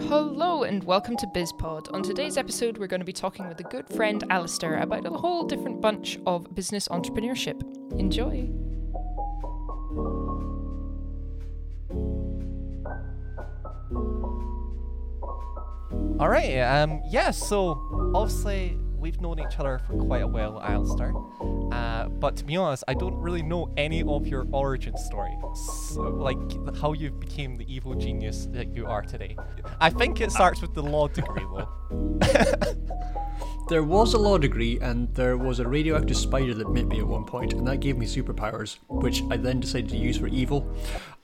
Hello and welcome to BizPod. On today's episode, we're going to be talking with a good friend Alistair about a whole different bunch of business entrepreneurship. Enjoy. All right. Um. Yeah. So obviously we've known each other for quite a while, Alistair. Uh, but to be honest, I don't really know any of your origin story. So, like how you became the evil genius that you are today. I think it starts with the law degree, though. There was a law degree, and there was a radioactive spider that met me at one point, and that gave me superpowers, which I then decided to use for evil,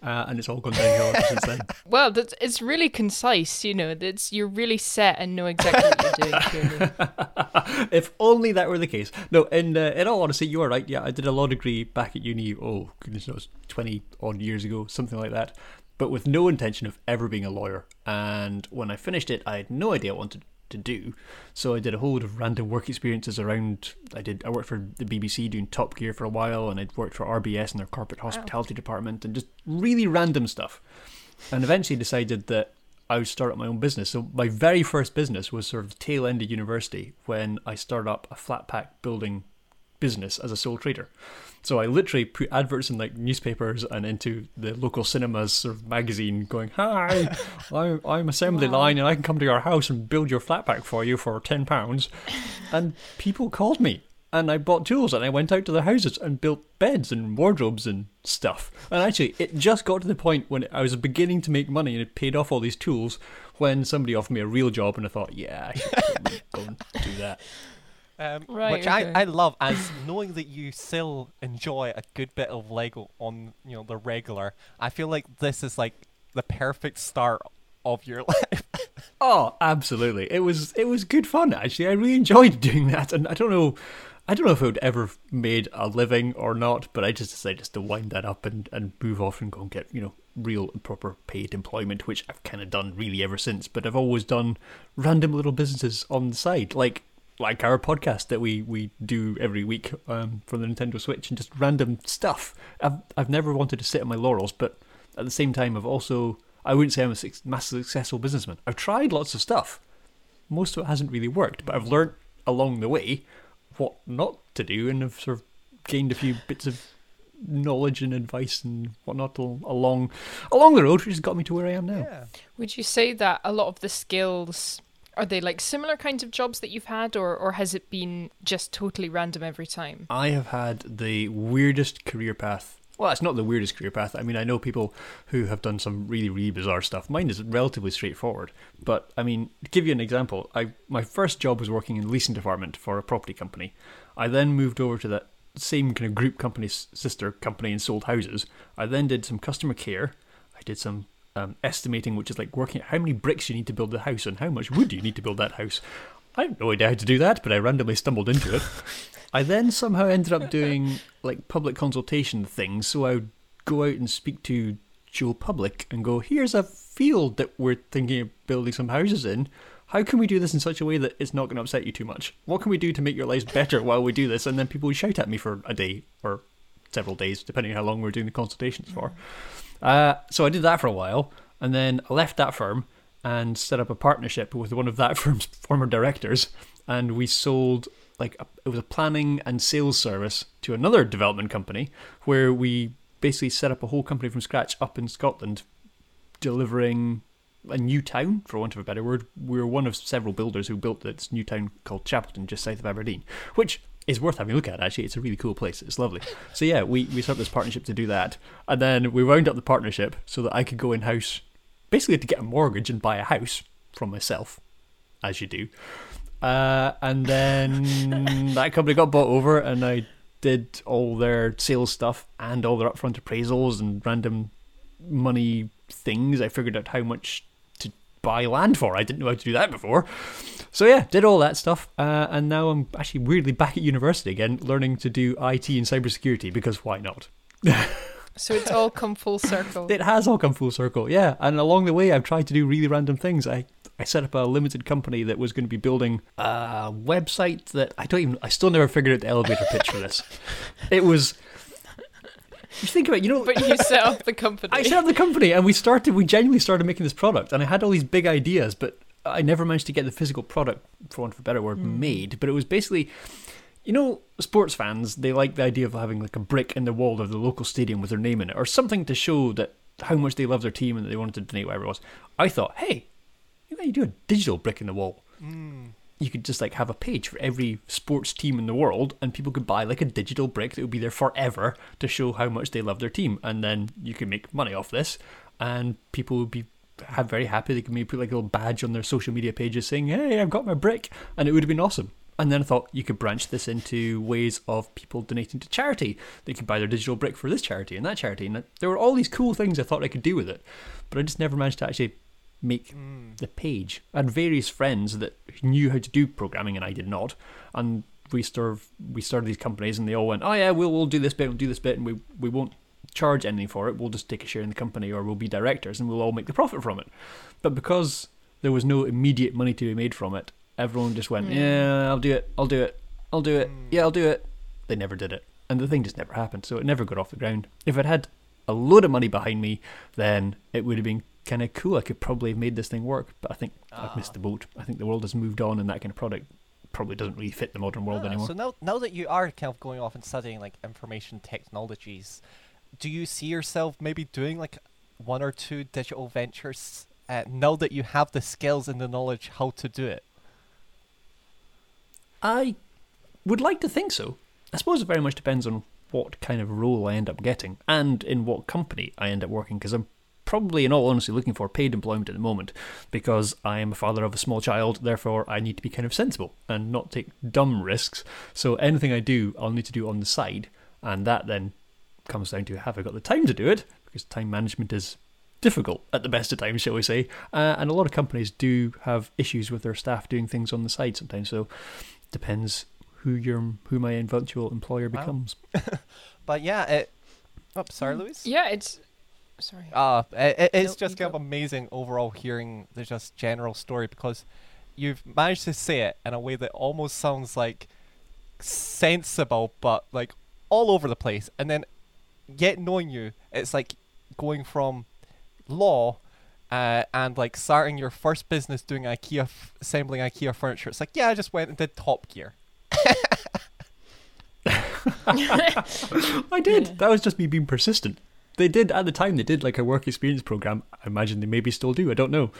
uh, and it's all gone downhill since then. Well, that's, it's really concise, you know. That's you're really set and know exactly what you're doing. Clearly. if only that were the case. No, in uh, in all honesty, you are right. Yeah, I did a law degree back at uni. Oh goodness knows, twenty odd years ago, something like that. But with no intention of ever being a lawyer. And when I finished it, I had no idea I wanted to do. So I did a whole lot of random work experiences around. I did. I worked for the BBC doing Top Gear for a while, and I'd worked for RBS in their corporate oh. hospitality department, and just really random stuff. And eventually decided that I would start up my own business. So my very first business was sort of the tail end of university when I started up a flat pack building business as a sole trader. So I literally put adverts in like newspapers and into the local cinemas sort of magazine going, Hi, I'm, I'm assembly line and I can come to your house and build your flat pack for you for £10. And people called me and I bought tools and I went out to their houses and built beds and wardrobes and stuff. And actually, it just got to the point when I was beginning to make money and it paid off all these tools when somebody offered me a real job and I thought, yeah, I should do that. Um, Right, which okay. I, I love as knowing that you still enjoy a good bit of Lego on you know the regular. I feel like this is like the perfect start of your life. Oh, absolutely. It was it was good fun actually. I really enjoyed doing that, and I don't know, I don't know if I would ever have made a living or not, but I just decided just to wind that up and and move off and go and get you know real and proper paid employment, which I've kind of done really ever since. But I've always done random little businesses on the side, like like our podcast that we we do every week um, from the Nintendo Switch, and just random stuff. I've I've never wanted to sit on my laurels, but at the same time, I've also I wouldn't say I'm a suc- massive successful businessman. I've tried lots of stuff. Most of it hasn't really worked, but I've learnt along the way what not to do, and I've sort of gained a few bits of knowledge and advice and whatnot along along the road, which has got me to where I am now. Would you say that a lot of the skills are they like similar kinds of jobs that you've had, or or has it been just totally random every time? I have had the weirdest career path. Well, it's not the weirdest career path. I mean, I know people who have done some really, really bizarre stuff. Mine is relatively straightforward. But I mean, to give you an example, I my first job was working in the leasing department for a property company. I then moved over to that same kind of group company's sister company and sold houses. I then did some customer care. I did some um, estimating, which is like working out how many bricks you need to build the house and how much wood you need to build that house. I have no idea how to do that, but I randomly stumbled into it. I then somehow ended up doing like public consultation things, so I would go out and speak to Joe Public and go, "Here's a field that we're thinking of building some houses in. How can we do this in such a way that it's not going to upset you too much? What can we do to make your lives better while we do this?" And then people would shout at me for a day or several days, depending on how long we we're doing the consultations for. Uh, so I did that for a while, and then I left that firm and set up a partnership with one of that firm's former directors, and we sold like a, it was a planning and sales service to another development company where we basically set up a whole company from scratch up in Scotland, delivering a new town, for want of a better word. We were one of several builders who built this new town called Chapelton, just south of Aberdeen, which is worth having a look at. Actually, it's a really cool place. It's lovely. So yeah, we we set up this partnership to do that, and then we wound up the partnership so that I could go in house, basically to get a mortgage and buy a house from myself, as you do. Uh, and then that company got bought over, and I did all their sales stuff and all their upfront appraisals and random money things. I figured out how much buy land for. I didn't know how to do that before. So yeah, did all that stuff, uh, and now I'm actually weirdly back at university again, learning to do IT and cybersecurity because why not? So it's all come full circle. it has all come full circle, yeah. And along the way, I've tried to do really random things. I I set up a limited company that was going to be building a website that I don't even. I still never figured out the elevator pitch for this. It was. You think about, it, you know, but you set up the company. I set up the company, and we started. We genuinely started making this product, and I had all these big ideas, but I never managed to get the physical product, for want of a better word, mm. made. But it was basically you know, sports fans, they like the idea of having like a brick in the wall of the local stadium with their name in it, or something to show that how much they love their team and that they wanted to donate whatever it was. I thought, hey, you know, you do a digital brick in the wall. Mm. You could just like have a page for every sports team in the world, and people could buy like a digital brick that would be there forever to show how much they love their team, and then you can make money off this, and people would be have very happy. They could maybe put like a little badge on their social media pages saying, "Hey, I've got my brick," and it would have been awesome. And then I thought you could branch this into ways of people donating to charity. They could buy their digital brick for this charity and that charity. And there were all these cool things I thought I could do with it. But I just never managed to actually make mm. the page. I had various friends that knew how to do programming and I did not. And we started, we started these companies and they all went, oh yeah, we'll, we'll do this bit, we'll do this bit, and we, we won't charge anything for it. We'll just take a share in the company or we'll be directors and we'll all make the profit from it. But because there was no immediate money to be made from it, everyone just went, mm. yeah, I'll do it, I'll do it, I'll do it, mm. yeah, I'll do it. They never did it. And the thing just never happened, so it never got off the ground. If it had a load of money behind me, then it would have been kind of cool. I could probably have made this thing work, but I think ah. I've missed the boat. I think the world has moved on, and that kind of product probably doesn't really fit the modern world ah, anymore. So now, now that you are kind of going off and studying like information technologies, do you see yourself maybe doing like one or two digital ventures uh, now that you have the skills and the knowledge how to do it? I would like to think so. I suppose it very much depends on what kind of role I end up getting and in what company I end up working because I'm probably, in all honesty, looking for paid employment at the moment because I am a father of a small child. Therefore, I need to be kind of sensible and not take dumb risks. So anything I do, I'll need to do on the side, and that then comes down to have I got the time to do it because time management is difficult at the best of times, shall we say? Uh, and a lot of companies do have issues with their staff doing things on the side sometimes. So depends who your who my eventual employer becomes. Wow. but yeah, it. Oh, sorry, Louise. Yeah, it's. Sorry. Uh, it, it's nope, just kind of amazing overall hearing the just general story because you've managed to say it in a way that almost sounds like sensible, but like all over the place. And then, yet knowing you, it's like going from law uh, and like starting your first business doing IKEA f- assembling IKEA furniture. It's like, yeah, I just went and did Top Gear. I did. That was just me being persistent. They did at the time. They did like a work experience program. I imagine they maybe still do. I don't know.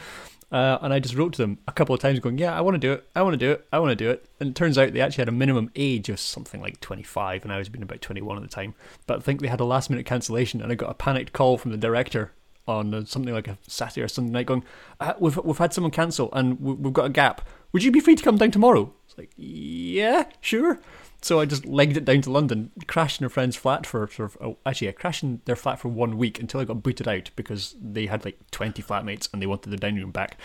Uh, and I just wrote to them a couple of times, going, "Yeah, I want to do it. I want to do it. I want to do it." And it turns out they actually had a minimum age of something like 25, and I was being about 21 at the time. But I think they had a last minute cancellation, and I got a panicked call from the director on something like a Saturday or Sunday night, going, uh, "We've we've had someone cancel and we've got a gap. Would you be free to come down tomorrow?" It's like, "Yeah, sure." So I just legged it down to London, crashed in a friend's flat for sort of oh, actually I crashed in their flat for one week until I got booted out because they had like twenty flatmates and they wanted the dining room back.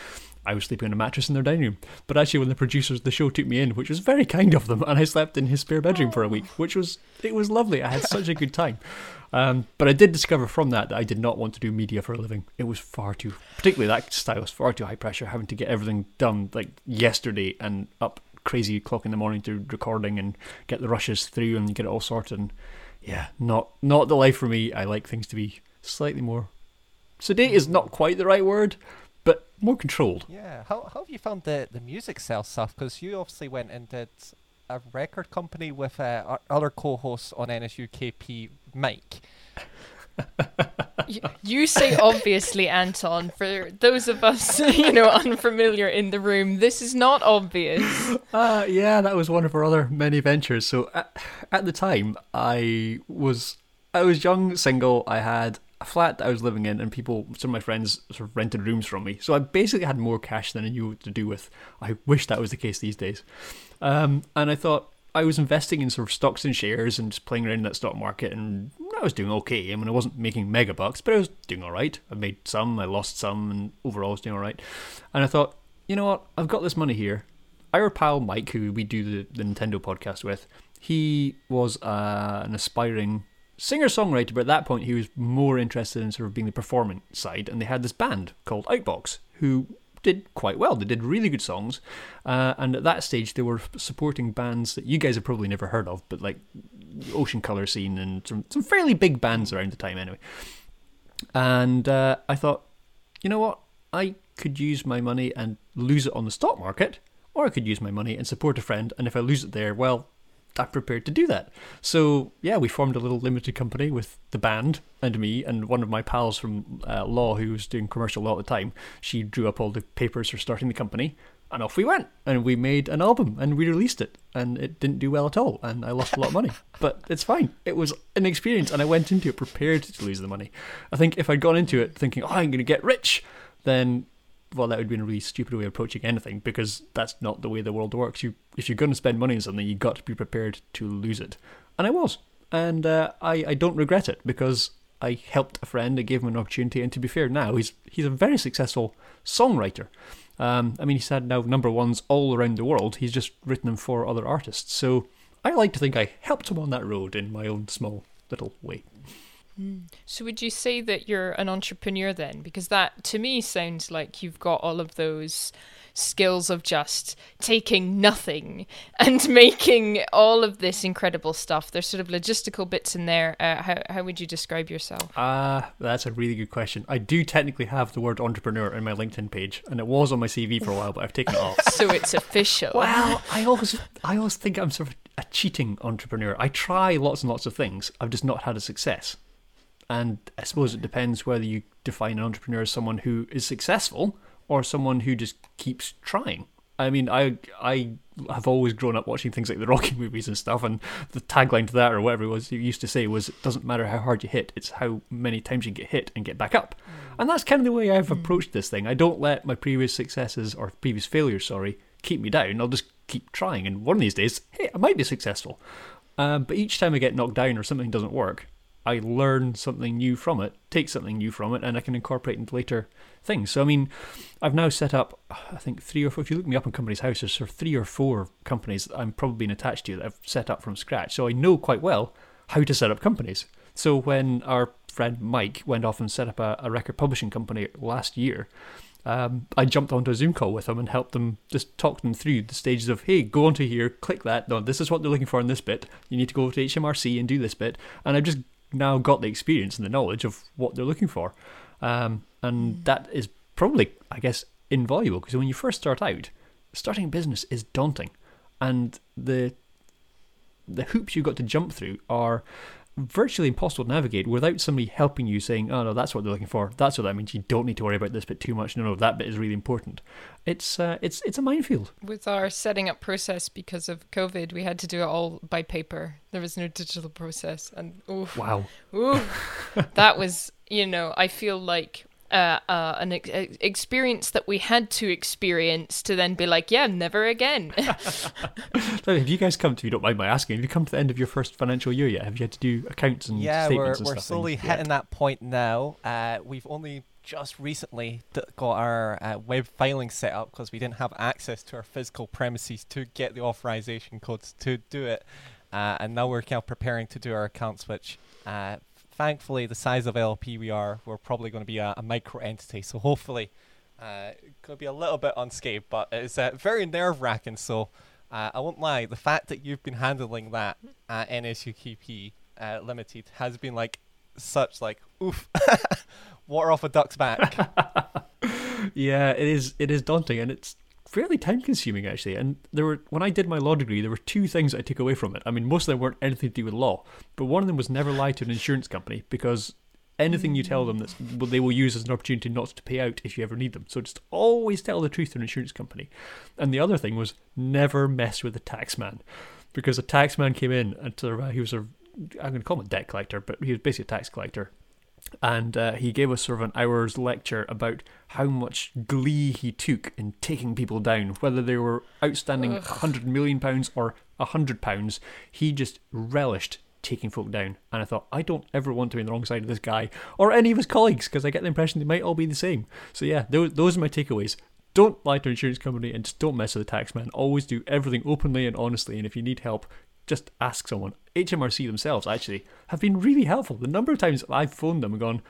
I was sleeping on a mattress in their dining room. But actually, when the producers of the show took me in, which was very kind of them, and I slept in his spare bedroom for a week, which was it was lovely. I had such a good time. Um, but I did discover from that that I did not want to do media for a living. It was far too, particularly that style was far too high pressure, having to get everything done like yesterday and up crazy clock in the morning to recording and get the rushes through and get it all sorted. And yeah, not not the life for me. I like things to be slightly more sedate is not quite the right word, but more controlled. Yeah. How, how have you found the, the music sales stuff? Because you obviously went and did a record company with uh, other co-hosts on NSUKP, Mike. You, say obviously, Anton. For those of us, you know, unfamiliar in the room, this is not obvious. Uh, yeah, that was one of our other many ventures. So at, at the time, I was I was young, single. I had a flat that I was living in, and people, some of my friends, sort of rented rooms from me. So I basically had more cash than I knew what to do with. I wish that was the case these days. Um, and I thought I was investing in sort of stocks and shares and just playing around in that stock market, and I was doing okay. I mean, I wasn't making mega bucks, but I was doing all right. I made some, I lost some, and overall I was doing all right. And I thought, you know what? I've got this money here. Our pal Mike, who we do the, the Nintendo podcast with, he was uh, an aspiring singer songwriter, but at that point he was more interested in sort of being the performance side. And they had this band called Outbox who did quite well. They did really good songs, uh, and at that stage they were supporting bands that you guys have probably never heard of, but like Ocean Colour Scene and some some fairly big bands around the time anyway. And uh, I thought, you know what, I could use my money and lose it on the stock market, or I could use my money and support a friend. And if I lose it there, well, I'm prepared to do that. So yeah, we formed a little limited company with the band and me and one of my pals from uh, law who was doing commercial law at the time. She drew up all the papers for starting the company, and off we went. And we made an album and we released it, and it didn't do well at all, and I lost a lot of money. But it's fine. It was an experience, and I went into it prepared to lose the money. I think if I'd gone into it thinking, "Oh, I'm going to get rich," then well, that would be a really stupid way of approaching anything because that's not the way the world works. You, if you're going to spend money on something, you've got to be prepared to lose it, and I was, and uh, I I don't regret it because I helped a friend, I gave him an opportunity, and to be fair, now he's he's a very successful songwriter. Um, I mean, he's had now number ones all around the world. He's just written them for other artists. So I like to think I helped him on that road in my own small little way. So would you say that you're an entrepreneur then? Because that to me sounds like you've got all of those skills of just taking nothing and making all of this incredible stuff. There's sort of logistical bits in there. Uh, how how would you describe yourself? Ah, uh, that's a really good question. I do technically have the word entrepreneur in my LinkedIn page, and it was on my CV for a while, but I've taken it off. so it's official. Well, I always I always think I'm sort of a cheating entrepreneur. I try lots and lots of things. I've just not had a success. And I suppose it depends whether you define an entrepreneur as someone who is successful or someone who just keeps trying. I mean, I I have always grown up watching things like the Rocky movies and stuff, and the tagline to that or whatever it was you used to say was, "It doesn't matter how hard you hit; it's how many times you get hit and get back up." Mm. And that's kind of the way I've mm. approached this thing. I don't let my previous successes or previous failures, sorry, keep me down. I'll just keep trying, and one of these days, hey, I might be successful. Um, but each time I get knocked down or something doesn't work, I learn something new from it, take something new from it, and I can incorporate into later things. So, I mean, I've now set up, I think, three or four, if you look me up in Companies House, there's three or four companies that I'm probably been attached to that I've set up from scratch. So I know quite well how to set up companies. So when our friend Mike went off and set up a, a record publishing company last year, um, I jumped onto a Zoom call with them and helped them just talk them through the stages of, hey, go onto here, click that. No, this is what they're looking for in this bit. You need to go to HMRC and do this bit. And I just now got the experience and the knowledge of what they're looking for. Um, and mm. that is probably, I guess, invaluable because when you first start out, starting a business is daunting. And the the hoops you've got to jump through are virtually impossible to navigate without somebody helping you saying, "Oh no, that's what they're looking for. That's what that means. You don't need to worry about this bit too much. No, no, that bit is really important." It's uh, it's it's a minefield. With our setting up process because of COVID, we had to do it all by paper. There was no digital process, and oof, wow, oof, that was you know I feel like uh, uh, an ex- experience that we had to experience to then be like, yeah, never again. have you guys come to, you don't mind my asking, have you come to the end of your first financial year yet? Have you had to do accounts and yeah, statements we're, we're slowly hitting yet? that point now. Uh, we've only just recently got our uh, web filing set up because we didn't have access to our physical premises to get the authorization codes to do it. Uh, and now we're kind of preparing to do our accounts, which uh, thankfully, the size of LP we are, we're probably going to be a, a micro entity. So hopefully, uh, it could be a little bit unscathed, but it's uh, very nerve wracking. So uh, I won't lie, the fact that you've been handling that at NSUKP uh, Limited has been like such like oof, water off a duck's back. yeah, it is. It is daunting, and it's fairly time consuming actually. And there were when I did my law degree, there were two things I took away from it. I mean, most of them weren't anything to do with law, but one of them was never lie to an insurance company because anything you tell them that they will use as an opportunity not to pay out if you ever need them. So just always tell the truth to an insurance company. And the other thing was never mess with a taxman, because a taxman came in and sort of, he was a I'm going to call him a debt collector, but he was basically a tax collector and uh, he gave us sort of an hour's lecture about how much glee he took in taking people down, whether they were outstanding a hundred million pounds or a hundred pounds. He just relished taking folk down, and I thought I don't ever want to be on the wrong side of this guy or any of his colleagues because I get the impression they might all be the same. So yeah, those, those are my takeaways. Don't lie to an insurance company and just don't mess with the taxman. Always do everything openly and honestly, and if you need help, just ask someone. HMRC themselves actually have been really helpful. The number of times I've phoned them and gone,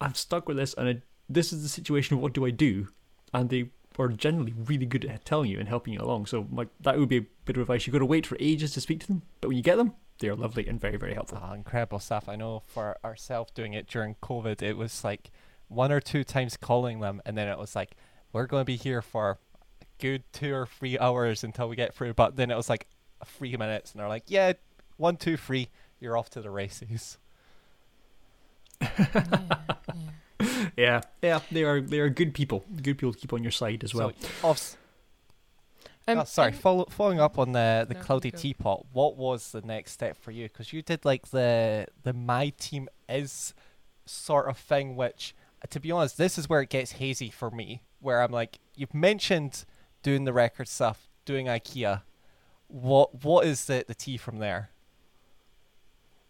I'm stuck with this and I, this is the situation. What do I do? And they are generally really good at telling you and helping you along. So like that would be a bit of advice. You've got to wait for ages to speak to them, but when you get them, they are lovely and very, very helpful. Oh, incredible stuff. I know for ourselves doing it during COVID, it was like one or two times calling them, and then it was like, we're going to be here for good two or three hours until we get through. But then it was like three minutes, and they're like, yeah, one, two, three, you're off to the races. yeah, yeah. yeah, yeah, they are they are good people, good people to keep on your side as well. So, off, Um, oh, sorry, and- follow, following up on the the No, cloudy go. teapot. What was the next step for you? Because you did like the the my team is sort of thing, which to be honest, this is where it gets hazy for me. Where I'm like, you've mentioned doing the record stuff, doing IKEA. What what is the the T from there?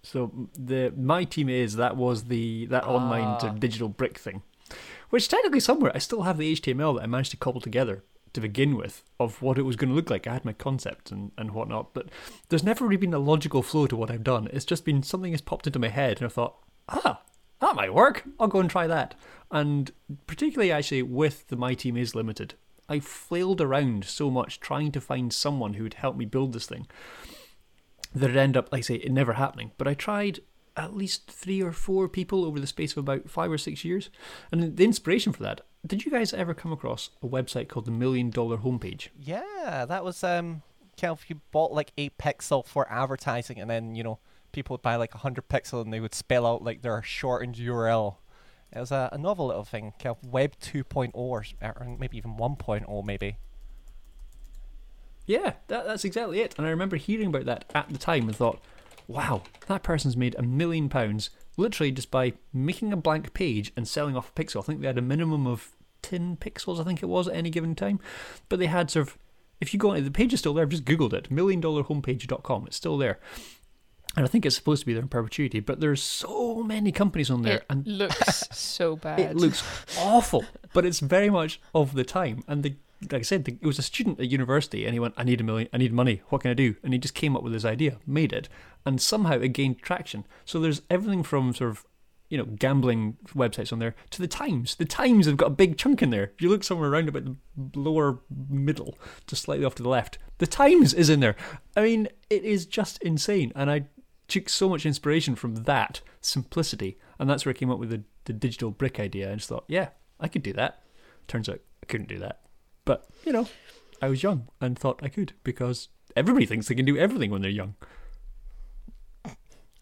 So the my team is that was the that online Ah. of digital brick thing, which technically somewhere I still have the HTML that I managed to cobble together to begin with of what it was going to look like. I had my concept and and whatnot, but there's never really been a logical flow to what I've done. It's just been something has popped into my head, and I thought, ah, that might work. I'll go and try that. And particularly actually with the my team is limited, I flailed around so much trying to find someone who would help me build this thing that it ended up, like I say, it never happening. But I tried at least three or four people over the space of about five or six years. And the inspiration for that, did you guys ever come across a website called the Million Dollar Homepage? Yeah, that was um. Of, you bought like a pixel for advertising, and then you know people would buy like a hundred pixel, and they would spell out like their shortened URL. It was a, novel little thing, of Web 2.0 or, or maybe even 1.0, maybe. Yeah, that, that's exactly it. And I remember hearing about that at the time and thought, wow, that person's made a million pounds literally just by making a blank page and selling off a pixel. I think they had a minimum of 10 pixels, I think it was, at any given time. But they had sort of, if you go on, the page is still there, I've just Googled it, milliondollarhomepage.com, it's still there. And I think it's supposed to be there in perpetuity, but there's so many companies on there, it and looks so bad. it looks awful, but it's very much of the time. And the, like I said, the, it was a student at university, and he went, "I need a million, I need money. What can I do?" And he just came up with this idea, made it, and somehow it gained traction. So there's everything from sort of, you know, gambling websites on there to the Times. The Times have got a big chunk in there. If you look somewhere around about the lower middle, just slightly off to the left, the Times is in there. I mean, it is just insane, and I took so much inspiration from that simplicity, and that's where I came up with the, the digital brick idea. I just thought, yeah, I could do that. Turns out I couldn't do that, but you know, I was young and thought I could because everybody thinks they can do everything when they're young.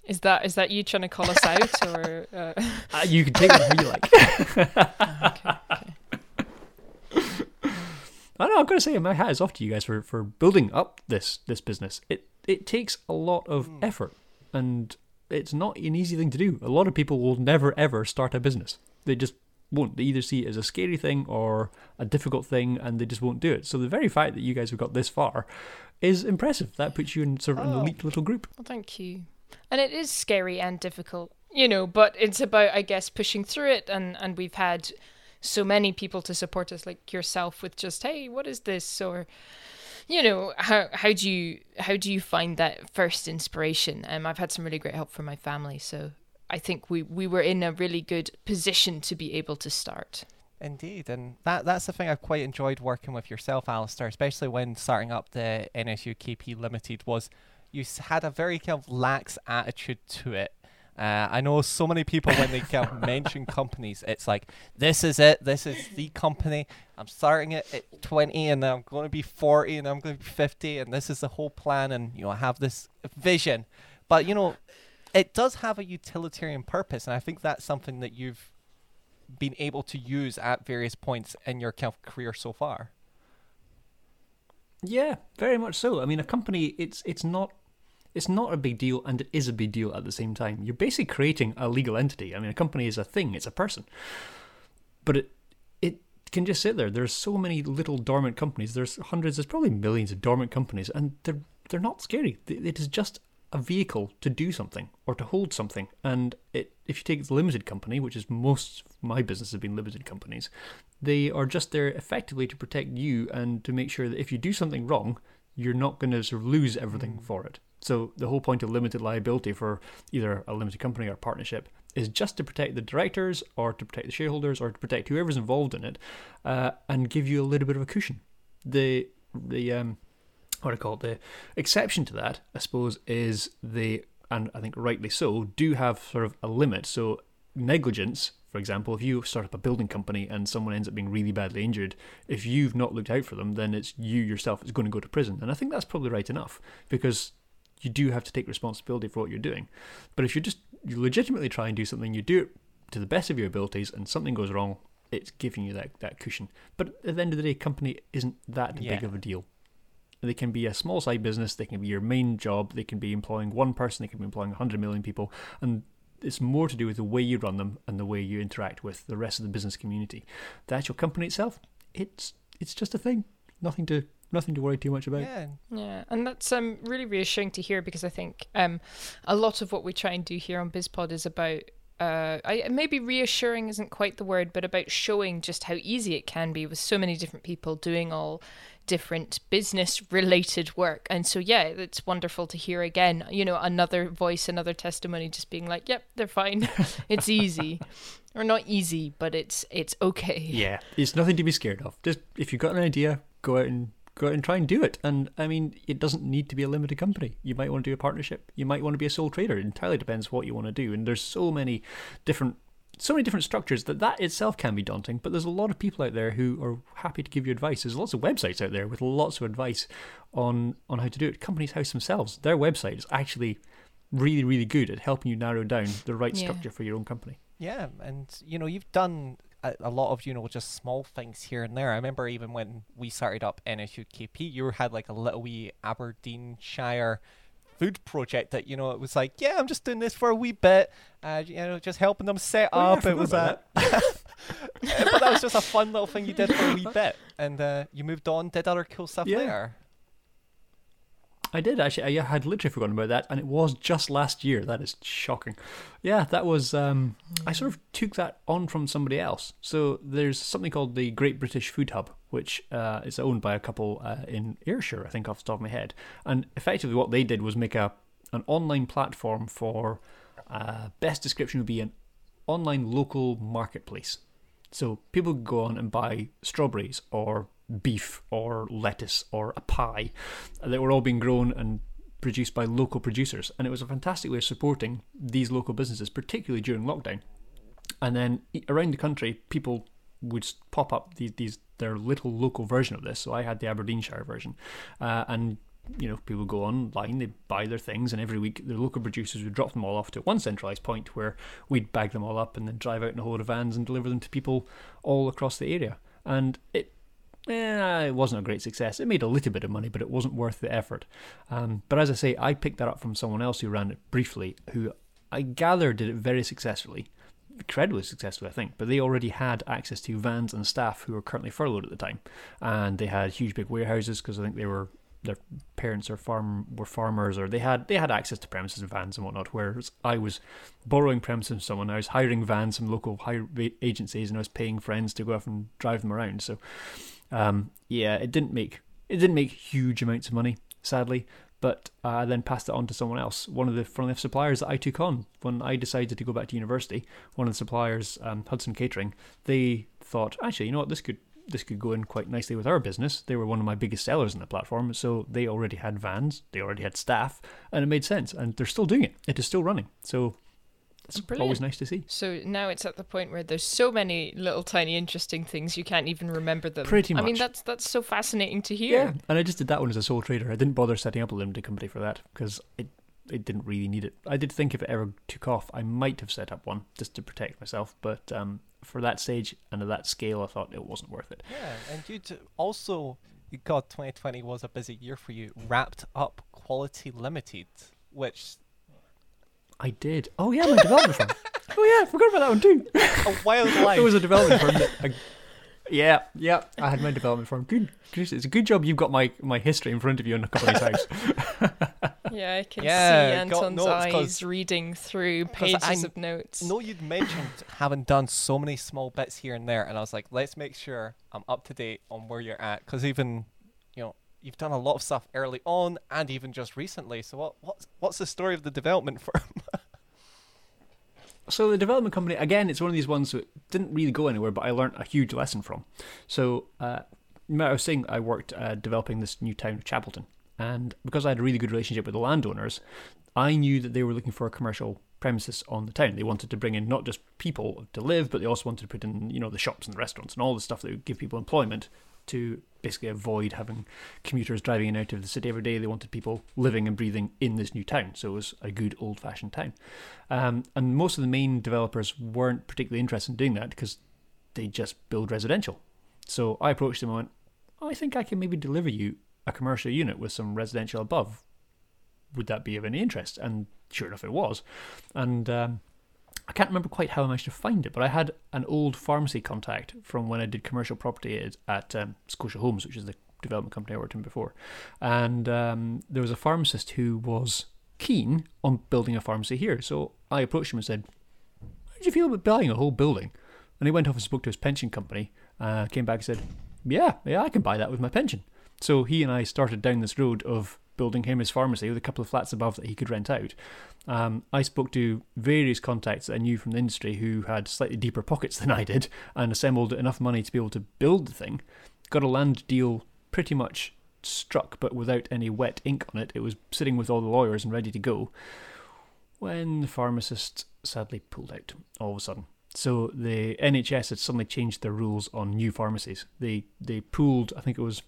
Is that is that you trying to call us out or? Uh, Uh, you can take it how you like. okay, okay. I know. I've got to say, my hat is off to you guys for, for building up this this business. It it takes a lot of effort, and it's not an easy thing to do. A lot of people will never ever start a business. They just won't. They either see it as a scary thing or a difficult thing, and they just won't do it. So the very fact that you guys have got this far is impressive. That puts you in sort of an Oh. elite little group. Well, thank you. And it is scary and difficult, you know, but it's about, I guess, pushing through it. And, and we've had so many people to support us, like yourself, with just, hey, what is this? Or, you know, how how do you how do you find that first inspiration? Um, I've had some really great help from my family, so I think we we were in a really good position to be able to start. Indeed, and that that's the thing I've quite enjoyed working with yourself, Alistair, especially when starting up the NSU KP Limited was you had a very kind of lax attitude to it. Uh, I know so many people when they mention companies, it's like this is it, this is the company. I'm starting it at 20, and I'm going to be 40, and I'm going to be 50, and this is the whole plan, and you know I have this vision. But you know, it does have a utilitarian purpose, and I think that's something that you've been able to use at various points in your career so far. Yeah, very much so. I mean, a company it's it's not it's not a big deal and it is a big deal at the same time. You're basically creating a legal entity. I mean, a company is a thing, it's a person. But it it can just sit there. There's so many little dormant companies. There's hundreds, there's probably millions of dormant companies and they're they're not scary. It is just a vehicle to do something or to hold something. And it if you take the limited company, which is most of my business has been limited companies, they are just there effectively to protect you and to make sure that if you do something wrong, you're not going to sort of lose everything hmm. for it. So the whole point of limited liability for either a limited company or a partnership is just to protect the directors or to protect the shareholders or to protect whoever's involved in it uh, and give you a little bit of a cushion. The the um, what do I call it? The exception to that, I suppose, is the and I think rightly so, do have sort of a limit. So negligence, for example, if you start up a building company and someone ends up being really badly injured, if you've not looked out for them, then it's you yourself that's going to go to prison. And I think that's probably right enough because you do have to take responsibility for what you're doing. But if you just you legitimately try and do something, you do it to the best of your abilities, and something goes wrong, it's giving you that, that cushion. But at the end of the day, company isn't that Yeah. big of a deal. They can be a small side business, they can be your main job, they can be employing one person, they can be employing 100 million people, and it's more to do with the way you run them and the way you interact with the rest of the business community. The actual company itself, it's it's just a thing. Nothing to nothing to worry too much about. Yeah. Yeah, and that's um really reassuring to hear because I think um a lot of what we try and do here on BizPod is about uh I maybe reassuring isn't quite the word, but about showing just how easy it can be with so many different people doing all different business related work. And so yeah, it's wonderful to hear again, you know, another voice, another testimony just being like, Yep, they're fine. it's easy. Or not easy, but it's it's okay. Yeah, it's nothing to be scared of. Just if you've got an idea, go out and go out and try and do it. And I mean, it doesn't need to be a limited company. You might want to do a partnership. You might want to be a sole trader. It entirely depends what you want to do. And there's so many different so many different structures that that itself can be daunting but there's a lot of people out there who are happy to give you advice there's lots of websites out there with lots of advice on on how to do it companies house themselves their website is actually really really good at helping you narrow down the right Yeah. structure for your own company Yeah, and you know you've done a, a lot of you know just small things here and there. I remember even when we started up NSUKP, you had like a little wee Aberdeenshire food project that you know it was like, yeah, I'm just doing this for a wee bit, uh, you know, just helping them set Oh, yeah, up. it was about a, but that was just a fun little thing you did for a wee bit, and uh, you moved on, did other cool stuff Yeah. there. I did actually. I had literally forgotten about that, and it was just last year. That is shocking. Yeah, that was. Um, I sort of took that on from somebody else. So there's something called the Great British Food Hub, which uh, is owned by a couple uh, in Ayrshire, I think, off the top of my head. And effectively, what they did was make a an online platform for. Uh, best description would be an online local marketplace. So people go on and buy strawberries or beef or lettuce or a pie that were all being grown and produced by local producers. And it was a fantastic way of supporting these local businesses, particularly during lockdown. And then around the country, people would pop up these, these their little local version of this. So I had the Aberdeenshire version, uh, and you know people go online, they buy their things, and every week the local producers would drop them all off to one centralised point where we'd bag them all up and then drive out in a whole load of vans and deliver them to people all across the area. And it eh, it wasn't a great success. It made a little bit of money, but it wasn't worth the effort. Um, but as I say, I picked that up from someone else who ran it briefly, who I gather did it very successfully, incredibly successfully, I think. But they already had access to vans and staff who were currently furloughed at the time, and they had huge big warehouses because I think they were their parents or farm were farmers or they had they had access to premises and vans and whatnot. Whereas I was borrowing premises from someone, I was hiring vans from local hire agencies, and I was paying friends to go off and drive them around. So um, yeah, it didn't make it didn't make huge amounts of money, sadly. But uh, I then passed it on to someone else. One of the front of suppliers that I took on when I decided to go back to university. One of the suppliers, um, Hudson Catering, they thought, actually, you know what, this could this could go in quite nicely with our business. They were one of my biggest sellers on the platform, so they already had vans, they already had staff, and it made sense. And they're still doing it. It is still running. So it's Brilliant. always nice to see. So now it's at the point where there's so many little tiny interesting things you can't even remember them. Pretty much. I mean that's that's so fascinating to hear. Yeah, and I just did that one as a sole trader. I didn't bother setting up a limited company for that because it it didn't really need it. I did think if it ever took off, I might have set up one just to protect myself, but um, for that stage and at that scale, I thought it wasn't worth it. Yeah, and you would also, God, 2020 was a busy year for you. Wrapped up Quality Limited, which I did. Oh yeah, my development firm. Oh yeah, I forgot about that one too. a wild life. It was a development firm. That I, yeah, yeah, I had my development firm. Good, good- it's a good job you've got my, my history in front of you in the company's house. Yeah, I can Yeah, see got Anton's notes 'cause- eyes reading through 'cause pages I of notes. No, you'd mentioned having done so many small bits here and there, and I was like, let's make sure I'm up to date on where you're at, because even, you know, you've done a lot of stuff early on and even just recently. So what what's what's the story of the development firm? so the development company again, it's one of these ones that didn't really go anywhere, but I learned a huge lesson from. So uh, I was saying I worked uh, developing this new town of Chapelton, and because I had a really good relationship with the landowners, I knew that they were looking for a commercial premises on the town. They wanted to bring in not just people to live, but they also wanted to put in, you know, the shops and the restaurants and all the stuff that would give people employment to basically avoid having commuters driving in and out of the city every day. They wanted people living and breathing in this new town, so it was a good old fashioned town. Um, and most of the main developers weren't particularly interested in doing that because they just build residential. So I approached them and went, oh, I think I can maybe deliver you a commercial unit with some residential above. Would that be of any interest? And sure enough, it was. And um, I can't remember quite how I managed to find it, but I had an old pharmacy contact from when I did commercial property at um, Scotia Homes, which is the development company I worked in before. And um, there was a pharmacist who was keen on building a pharmacy here. So I approached him and said, How did you feel about buying a whole building? And he went off and spoke to his pension company, uh, came back and said, Yeah, yeah, I can buy that with my pension. So he and I started down this road of building him his pharmacy with a couple of flats above that he could rent out. Um, I spoke to various contacts that I knew from the industry who had slightly deeper pockets than I did and assembled enough money to be able to build the thing. Got a land deal pretty much struck, but without any wet ink on it. It was sitting with all the lawyers and ready to go when the pharmacist sadly pulled out all of a sudden. So the NHS had suddenly changed their rules on new pharmacies. They they pooled, I think it was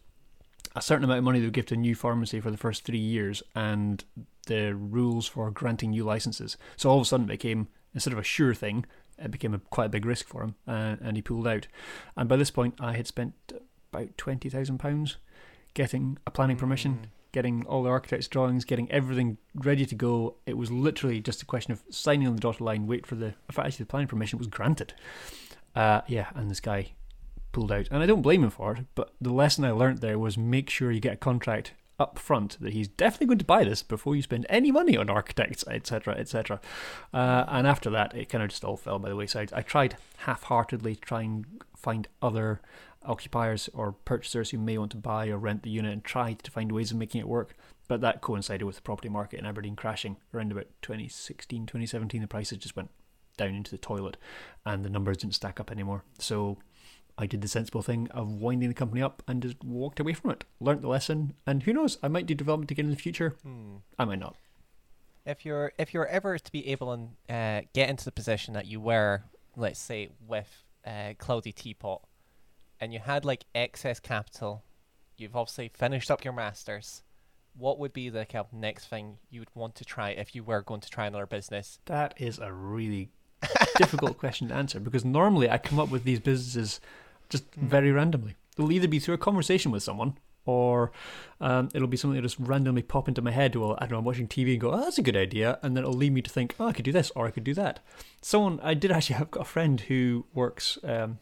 a certain amount of money they would give to a new pharmacy for the first three years and the rules for granting new licenses. So all of a sudden it became, instead of a sure thing, it became a, quite a big risk for him uh, and he pulled out. And by this point, I had spent about £20,000 getting a planning permission, mm. getting all the architect's drawings, getting everything ready to go. It was literally just a question of signing on the dotted line, wait for the, in fact, actually the planning permission was granted. Uh, yeah, and this guy pulled out. And I don't blame him for it, but the lesson I learned there was make sure you get a contract up front that he's definitely going to buy this before you spend any money on architects, etc., etc. Uh, and after that, it kind of just all fell by the wayside. I tried half-heartedly to try and find other occupiers or purchasers who may want to buy or rent the unit and tried to find ways of making it work. But that coincided with the property market in Aberdeen crashing around about 2016, 2017. The prices just went down into the toilet and the numbers didn't stack up anymore. So I did the sensible thing of winding the company up and just walked away from it. Learned the lesson, and who knows? I might do development again in the future. Hmm. I might not. If you're if you're ever to be able to uh, get into the position that you were, let's say with uh, Cloudy Teapot, and you had like excess capital, you've obviously finished up your masters. What would be the kind of next thing you would want to try if you were going to try another business? That is a really difficult question to answer because normally I come up with these businesses just mm. very randomly. It'll either be through a conversation with someone or um, it'll be something that just randomly pop into my head while I don't know, I'm watching TV and go, oh, that's a good idea. And then it'll lead me to think, oh, I could do this or I could do that. Someone, I did actually have got a friend who works um,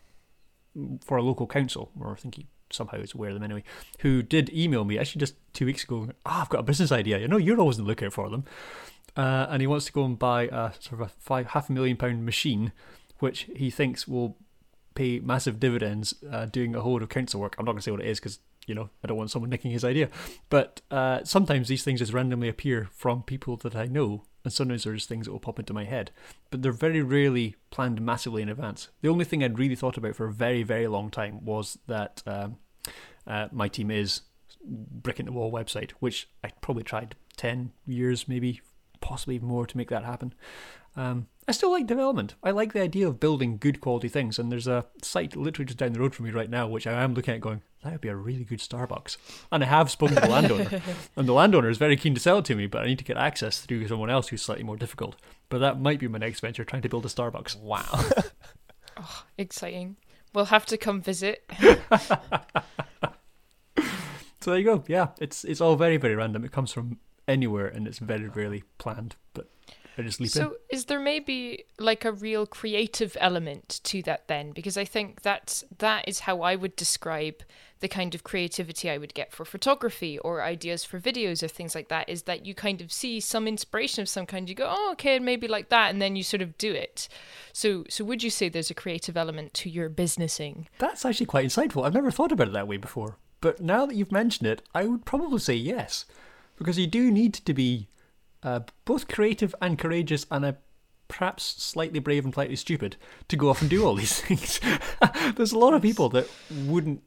for a local council, or I think he somehow is aware of them anyway, who did email me actually just two weeks ago. Oh, I've got a business idea. You know, you're always on the lookout for them. Uh, and he wants to go and buy a sort of a five half a million pound machine, which he thinks will pay massive dividends uh, doing a whole lot of council work. I'm not going to say what it is because you know I don't want someone nicking his idea. But uh, sometimes these things just randomly appear from people that I know, and sometimes there's things that will pop into my head. But they're very rarely planned massively in advance. The only thing I'd really thought about for a very very long time was that um, uh, my team is brick in the wall website, which I probably tried ten years, maybe possibly more to make that happen. Um, I still like development. I like the idea of building good quality things, and there's a site literally just down the road from me right now, which I am looking at going, that would be a really good Starbucks. And I have spoken to the landowner, and the landowner is very keen to sell it to me, but I need to get access through someone else who's slightly more difficult. But that might be my next venture, trying to build a Starbucks. Wow. oh, exciting. We'll have to come visit. so there you go. Yeah, it's it's all very very random. It comes from anywhere, and it's very rarely planned. But I just leap so in. So, is there maybe like a real creative element to that then? Because I think that's that is how I would describe the kind of creativity I would get for photography or ideas for videos or things like that. Is that you kind of see some inspiration of some kind, you go, oh, okay, maybe like that, and then you sort of do it. So, so would you say there's a creative element to your businessing? That's actually quite insightful. I've never thought about it that way before. But now that you've mentioned it, I would probably say yes, because you do need to be uh, both creative and courageous, and a perhaps slightly brave and slightly stupid to go off and do all these things. There's a lot of people that wouldn't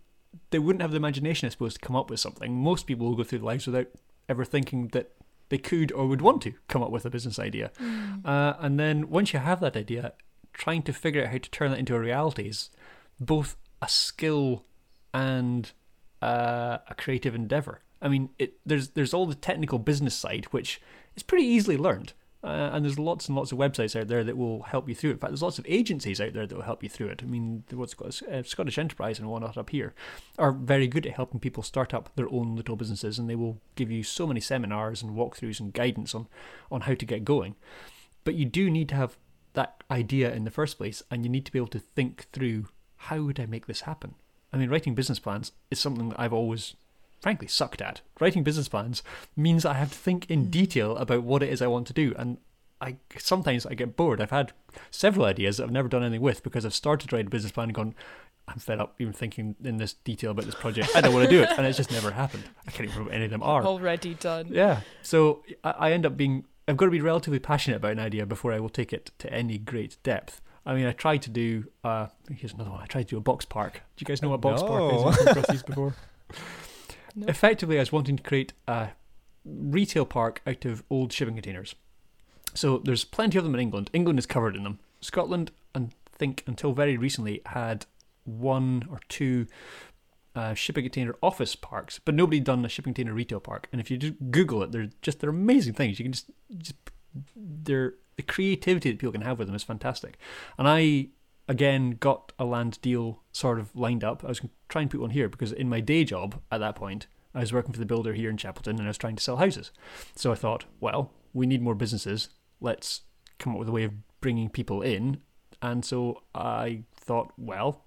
they wouldn't have the imagination, I suppose, to come up with something. Most people will go through their lives without ever thinking that they could or would want to come up with a business idea. Mm. Uh, and then once you have that idea, trying to figure out how to turn that into a reality is both a skill and uh, a creative endeavor. I mean, it, there's there's all the technical business side, which is pretty easily learned. Uh, and there's lots and lots of websites out there that will help you through it. In fact, there's lots of agencies out there that will help you through it. I mean, what's got uh, Scottish Enterprise and whatnot up here are very good at helping people start up their own little businesses, and they will give you so many seminars and walkthroughs and guidance on on how to get going. But you do need to have that idea in the first place, and you need to be able to think through how would I make this happen. I mean, writing business plans is something that I've always frankly sucked at. Writing business plans means I have to think in hmm. detail about what it is I want to do, and I sometimes I get bored. I've had several ideas that I've never done anything with because I've started to write a business plan and gone, I'm fed up even thinking in this detail about this project. I don't want to do it, and it's just never happened. I can't even remember what any of them are. Already done. Yeah. So I, I end up being. I've got to be relatively passionate about an idea before I will take it to any great depth. I mean, I tried to do. Uh, here's another one. I tried to do a box park. Do you guys know what box no. park is? You've come across these before. Nope. Effectively, I was wanting to create a retail park out of old shipping containers. So there's plenty of them in England. England is covered in them. Scotland, I think until very recently, had one or two uh, shipping container office parks, but nobody done a shipping container retail park. And if you just Google it, they're just they're amazing things. You can just, just they're the creativity that people can have with them is fantastic. And I again got a land deal sort of lined up. I was trying to put one here because in my day job at that point, I was working for the builder here in Chapelton and I was trying to sell houses. So I thought, well, we need more businesses. Let's come up with a way of bringing people in. And so I thought, well,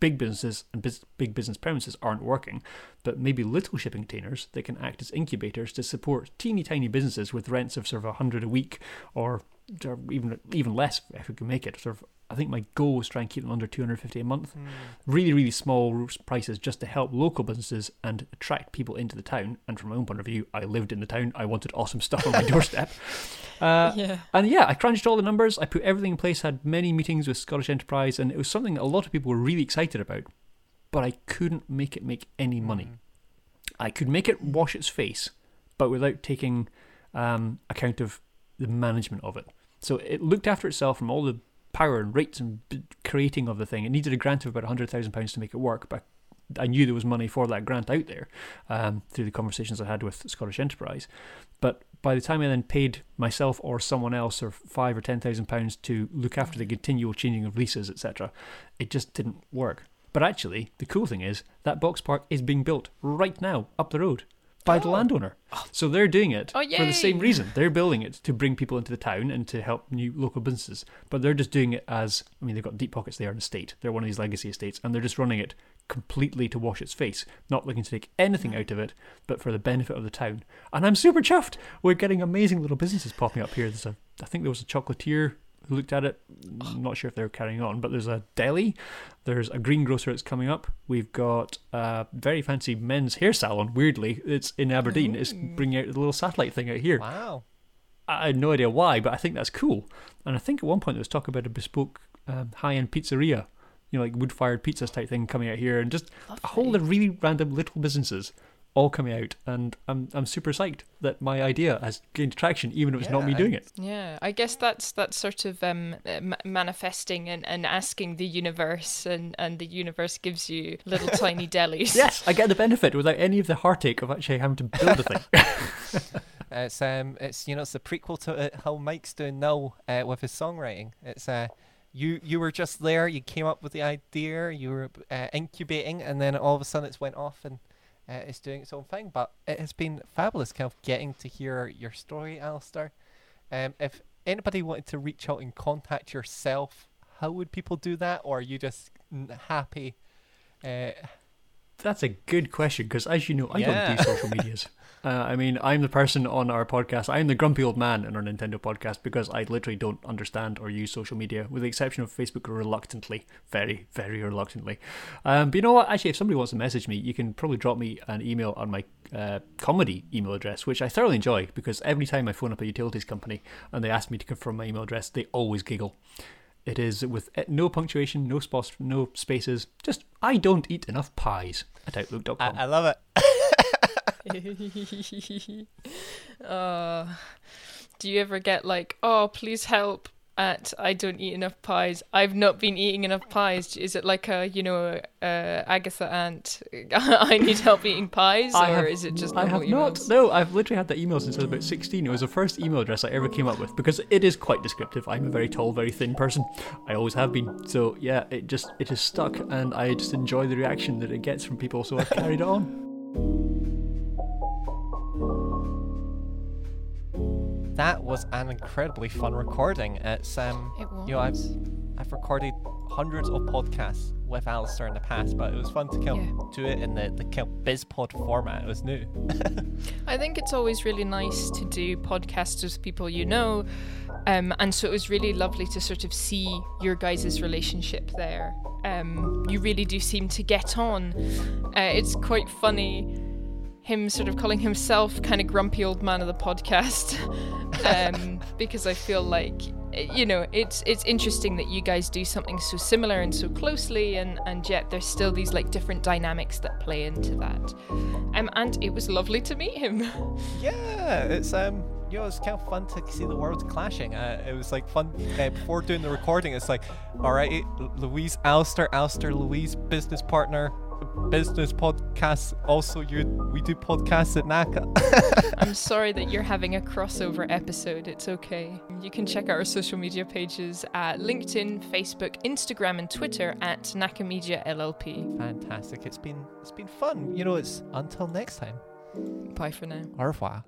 big businesses and big business premises aren't working, but maybe little shipping containers that can act as incubators to support teeny tiny businesses with rents of sort of a hundred a week or even even less if we can make it, sort of I think my goal was try and keep them under 250 a month. Mm. Really, really small prices just to help local businesses and attract people into the town. And from my own point of view, I lived in the town. I wanted awesome stuff on my doorstep. Uh, yeah. And yeah, I crunched all the numbers. I put everything in place, had many meetings with Scottish Enterprise, and it was something a lot of people were really excited about. But I couldn't make it make any money. Mm. I could make it wash its face, but without taking um, account of the management of it. So it looked after itself from all the power and rights and creating of the thing. It needed a grant of about £100,000 to make it work, but I knew there was money for that grant out there um, through the conversations I had with Scottish Enterprise. But by the time I then paid myself or someone else or five or ten thousand pounds to look after the continual changing of leases, etc., it just didn't work. But actually, the cool thing is that box park is being built right now up the road by oh. the landowner. Oh. So they're doing it oh, for the same reason. They're building it to bring people into the town and to help new local businesses. But they're just doing it as I mean, they've got deep pockets. They are an estate. They're one of these legacy estates, and they're just running it completely to wash its face, not looking to take anything mm. out of it, but for the benefit of the town. And I'm super chuffed. We're getting amazing little businesses popping up here. There's a, I think there was a chocolatier who looked at it. I'm not sure if they're carrying on, but there's a deli, there's a greengrocer that's coming up. We've got a very fancy men's hair salon. Weirdly, it's in Aberdeen. Ooh. It's bringing out the little satellite thing out here. Wow. I had no idea why, but I think that's cool. And I think at one point there was talk about a bespoke um, high-end pizzeria, you know, like wood-fired pizzas type thing coming out here, and just Lovely. a whole of really random little businesses all coming out, and I'm I'm super psyched that my idea has gained traction, even if it's yeah, not me doing it. Yeah, I guess that's that's sort of um, manifesting and, and asking the universe, and, and the universe gives you little tiny delis. Yes, I get the benefit without any of the heartache of actually having to build a thing. it's um, it's you know, it's the prequel to uh, how Mike's doing now uh, with his songwriting. It's uh, you you were just there, you came up with the idea, you were uh, incubating, and then all of a sudden it's went off and uh, is doing its own thing. But it has been fabulous, kind of getting to hear your story, Alistair. Um, if anybody wanted to reach out and contact yourself, how would people do that? Or are you just happy? Uh, that's a good question because, as you know, I Yeah. don't do social medias. Uh, I mean, I'm the person on our podcast. I'm the grumpy old man in our Nintendo podcast because I literally don't understand or use social media, with the exception of Facebook, reluctantly, very, very reluctantly. Um, but you know what? Actually, if somebody wants to message me, you can probably drop me an email on my uh, comedy email address, which I thoroughly enjoy because every time I phone up a utilities company and they ask me to confirm my email address, they always giggle. It is with uh, no punctuation, no spots, no spaces. Just I don't eat enough pies at outlook.com. I, I love it. uh, do you ever get like, oh, please help at I don't eat enough pies. I've not been eating enough pies. Is it like a, you know, uh, Agatha Ant, I need help eating pies? I or have- is it just I have normal not. No, I've literally had that email since I was about 16. It was the first email address I ever came up with because it is quite descriptive. I'm a very tall, very thin person. I always have been. So yeah, it just it is stuck, and I just enjoy the reaction that it gets from people. So I've carried it on. That was an incredibly fun recording. It's um, It you know, I've. I've recorded hundreds of podcasts with Alistair in the past, but it was fun to kind of Yeah. do it in the the kind of BizPod format. It was new. I think it's always really nice to do podcasts with people you know. Um, and so it was really lovely to sort of see your guys' relationship there. Um, you really do seem to get on. Uh, it's quite funny him sort of calling himself kind of grumpy old man of the podcast um, because I feel like you know it's it's interesting that you guys do something so similar and so closely and and yet there's still these like different dynamics that play into that um, and it was lovely to meet him Yeah, it's um, you know, it's kind of fun to see the worlds clashing. Uh, it was like fun uh, before doing the recording. It's like, all right, Louise, Alistair, Alistair, Louise, business partner, business podcast. Also, you, we do podcasts at NACA. I'm sorry that you're having a crossover episode. It's okay. You can check out our social media pages at LinkedIn, Facebook, Instagram, and Twitter at Naka Media LLP. Fantastic. It's been it's been fun. You know, it's until next time. Bye for now. Au revoir.